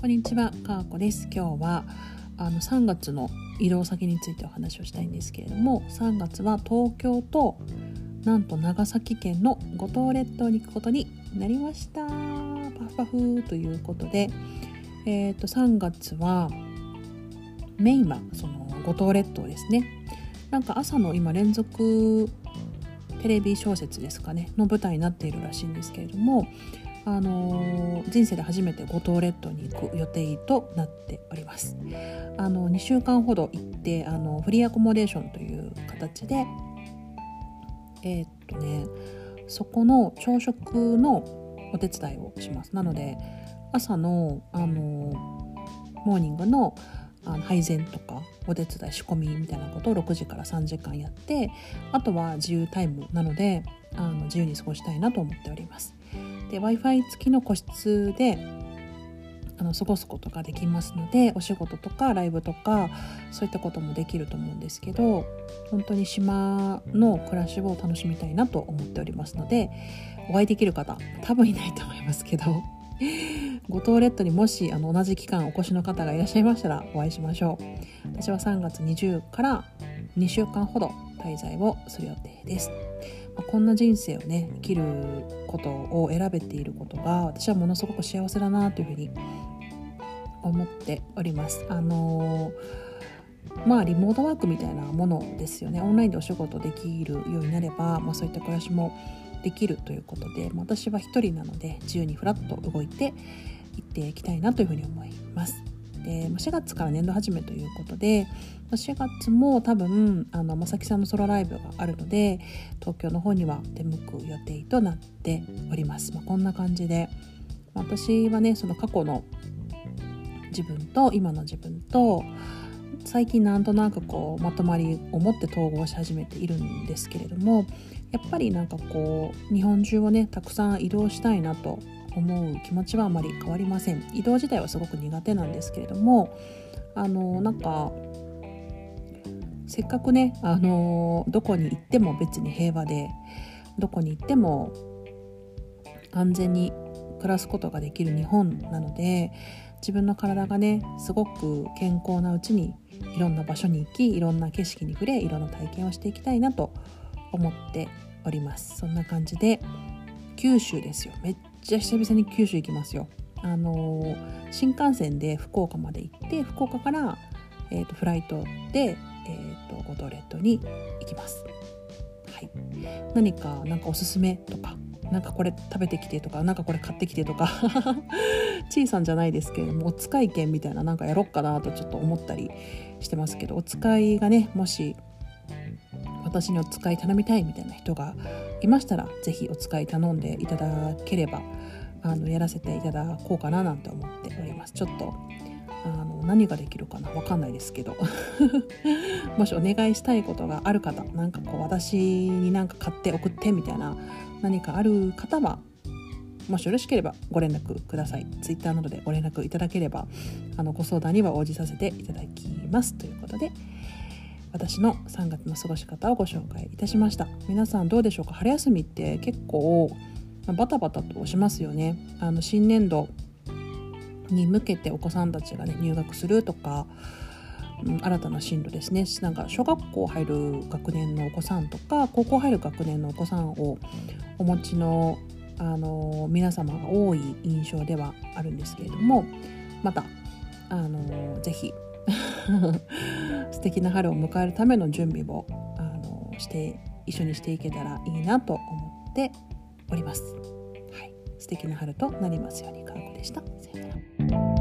こんにちは、かーこです。今日はあの3月の移動先についてお話をしたいんですけれども、3月は東京となんと長崎県の五島列島に行くことになりました。パフパフということで、えっ、と3月はメインはその五島列島ですね。なんか朝の今連続テレビ小説ですかねの舞台になっているらしいんですけれどもあの人生で初めて五島列島に行く予定となっておりますあの2週間ほど行ってあのフリーアコモデーションという形でえーっとねそこの朝食のお手伝いをしますなので朝のあのモーニングのあの配膳とかお手伝い仕込みみたいなことを6時から3時間やってあとは自由タイムなのであの自由に過ごしたいなと思っております。で w i f i 付きの個室であの過ごすことができますのでお仕事とかライブとかそういったこともできると思うんですけど本当に島の暮らしを楽しみたいなと思っておりますのでお会いできる方多分いないと思いますけど五島列島にもしあの同じ期間お越しの方がいらっしゃいましたらお会いしましょう。私は3月20から2週間ほど滞在をする予定です、こんな人生をね生きることを選べていることが私はものすごく幸せだなというふうに思っております。あのーまあリモートワークみたいなものですよね。オンラインでお仕事できるようになれば、まあ、そういった暮らしもできるということで私は一人なので自由にフラッと動いていっていきたいなというふうに思います。で4月から年度始めということで4月も多分あの正木さんのソロライブがあるので東京の方には出向く予定となっております。まあ、こんな感じで私はねその過去の自分と今の自分と最近なんとなくこうまとまりを持って統合し始めているんですけれどもやっぱりなんかこう日本中をねたくさん移動したいなと思う気持ちはあまり変わりません。移動自体はすごく苦手なんですけれどもあのなんかせっかくねあのどこに行っても別に平和でどこに行っても安全に暮らすことができる日本なので自分の体がねすごく健康なうちにいろんな場所に行きいろんな景色に触れいろんな体験をしていきたいなと思っております。そんな感じで九州ですよ。めっちゃ久々に九州行きますよ。あのー新幹線で福岡まで行って福岡から、えー、とフライトで、えー、と五島列島に行きます。はい。何かなんかおすすめとかなんかこれ食べてきてとかなんかこれ買ってきてとか ちいさんじゃないですけれどもお使い券みたいななんかやろっかなとちょっと思ったりしてますけどお使いがねもし私にお使い頼みたいみたいな人がいましたら是非お使い頼んでいただければあのやらせていただこうかななんて思っております。ちょっとあの何ができるかなわかんないですけど。もしお願いしたいことがある方なんかこう私になんか買って送ってみたいな何かある方はもしよろしければご連絡ください。ツイッターなどでご連絡いただければあのご相談には応じさせていただきます。ということで私の3月の過ごし方をご紹介いたしました。皆さんどうでしょうか？春休みって結構バタバタとしますよね。あの新年度に向けてお子さんたちがね入学するとか新たな進路ですね。なんか小学校入る学年のお子さんとか高校入る学年のお子さんをお持ちのあの皆様が多い印象ではあるんですけれどもまたあのぜひ素敵な春を迎えるための準備をあのして一緒にしていけたらいいなと思っております。はい、素敵な春となりますようにかなこでした。さようなら。